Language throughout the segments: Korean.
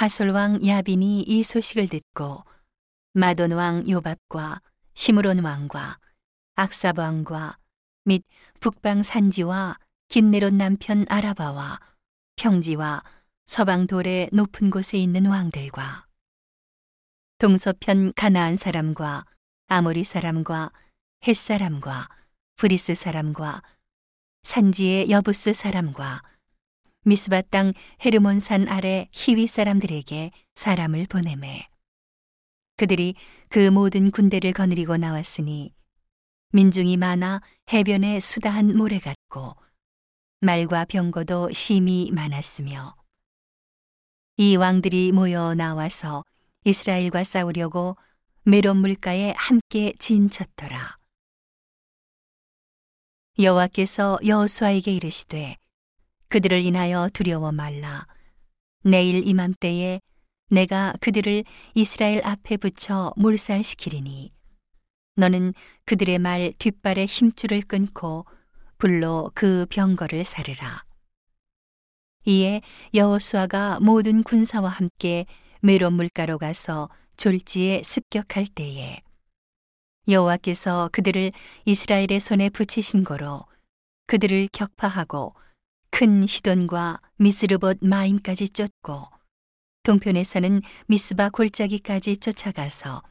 하솔 왕 야빈이 이 소식을 듣고 마돈 왕 요밥과 시므론 왕과 악삽 왕과 및 북방 산지와 긴네롯 남편 아라바와 평지와 서방 돌의 높은 곳에 있는 왕들과 동서편 가나안 사람과 아모리 사람과 헷 사람과 브리스 사람과 산지의 여부스 사람과 미스바 땅 헤르몬산 아래 히위 사람들에게 사람을 보내매 그들이 그 모든 군대를 거느리고 나왔으니 민중이 많아 해변에 수다한 모래 같고 말과 병거도 심히 많았으며 이 왕들이 모여 나와서 이스라엘과 싸우려고 메론 물가에 함께 진쳤더라. 여호와께서 여호수아에게 이르시되 그들을 인하여 두려워 말라. 내일 이맘때에 내가 그들을 이스라엘 앞에 붙여 몰살시키리니 너는 그들의 말 뒷발에 힘줄을 끊고 불로 그 병거를 사르라. 이에 여호수아가 모든 군사와 함께 메론 물가로 가서 졸지에 습격할 때에 여호와께서 그들을 이스라엘의 손에 붙이신 거로 그들을 격파하고 큰 시돈과 미스르봇 마임까지 쫓고 동편에서는 미스바 골짜기까지 쫓아가서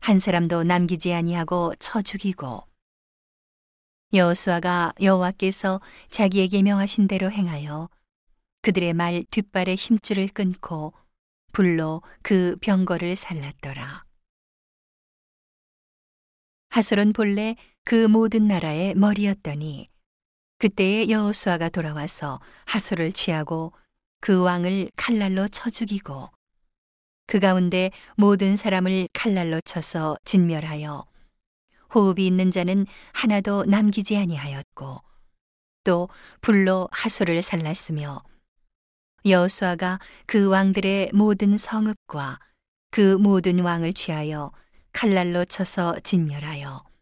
한 사람도 남기지 아니하고 쳐 죽이고 여호수아가 여호와께서 자기에게 명하신 대로 행하여 그들의 말 뒷발에 힘줄을 끊고 불로 그 병거를 살랐더라. 하솔은 본래 그 모든 나라의 머리였더니 그때에 여호수아가 돌아와서 하솔을 취하고 그 왕을 칼날로 쳐 죽이고 그 가운데 모든 사람을 칼날로 쳐서 진멸하여 호흡이 있는 자는 하나도 남기지 아니하였고 또 불로 하솔을 살랐으며 여호수아가 그 왕들의 모든 성읍과 그 모든 왕을 취하여 칼날로 쳐서 진멸하여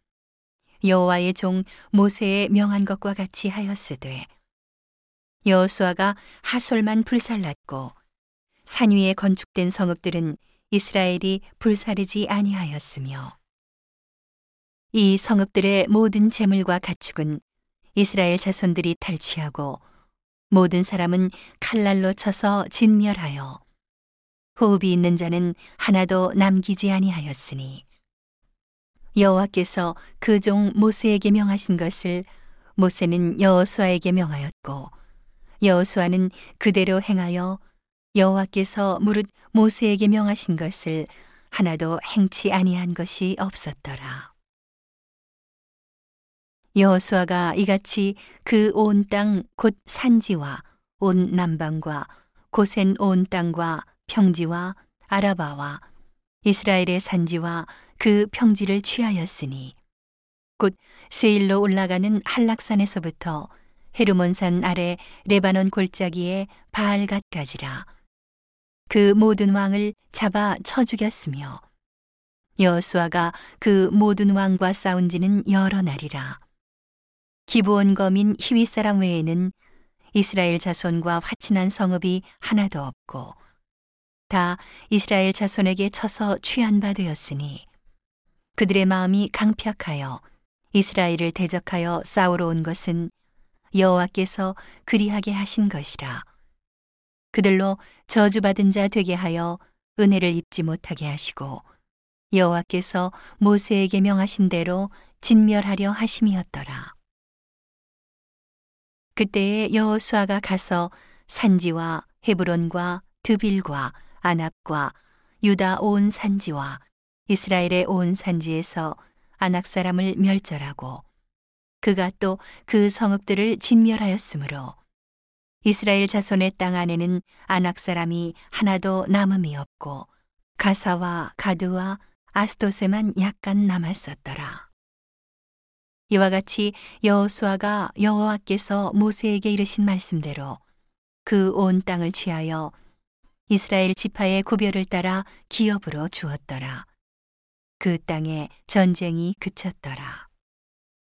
여호와의 종 모세의 명한 것과 같이 하였으되 여호수아가 하솔만 불살랐고 산 위에 건축된 성읍들은 이스라엘이 불사르지 아니하였으며 이 성읍들의 모든 재물과 가축은 이스라엘 자손들이 탈취하고 모든 사람은 칼날로 쳐서 진멸하여 호흡이 있는 자는 하나도 남기지 아니하였으니 여호와께서 그 종 모세에게 명하신 것을 모세는 여호수아에게 명하였고 여호수아는 그대로 행하여 여호와께서 무릇 모세에게 명하신 것을 하나도 행치 아니한 것이 없었더라. 여호수아가 이같이 그 온 땅 곧 산지와 온 남방과 고센 온 땅과 평지와 아라바와 이스라엘의 산지와 그 평지를 취하였으니 곧 세일로 올라가는 한락산에서부터 헤르몬산 아래 레바논 골짜기에 바알갓까지라 그 모든 왕을 잡아 쳐 죽였으며 여호수아가 그 모든 왕과 싸운 지는 여러 날이라. 기브온 거민 히위 사람 외에는 이스라엘 자손과 화친한 성읍이 하나도 없고 다 이스라엘 자손에게 쳐서 취한 바 되었으니 그들의 마음이 강팍하여 이스라엘을 대적하여 싸우러 온 것은 여호와께서 그리하게 하신 것이라 그들로 저주받은 자 되게 하여 은혜를 입지 못하게 하시고 여호와께서 모세에게 명하신 대로 진멸하려 하심이었더라. 그때에 여호수아가 가서 산지와 헤브론과 드빌과 아납과 유다 온 산지와 이스라엘의 온 산지에서 아낙 사람을 멸절하고 그가 또 그 성읍들을 진멸하였으므로 이스라엘 자손의 땅 안에는 아낙 사람이 하나도 남음이 없고 가사와 가드와 아스도세만 약간 남았었더라. 이와 같이 여호수아가 여호와께서 모세에게 이르신 말씀대로 그 온 땅을 취하여 이스라엘 지파의 구별을 따라 기업으로 주었더라. 그 땅에 전쟁이 그쳤더라.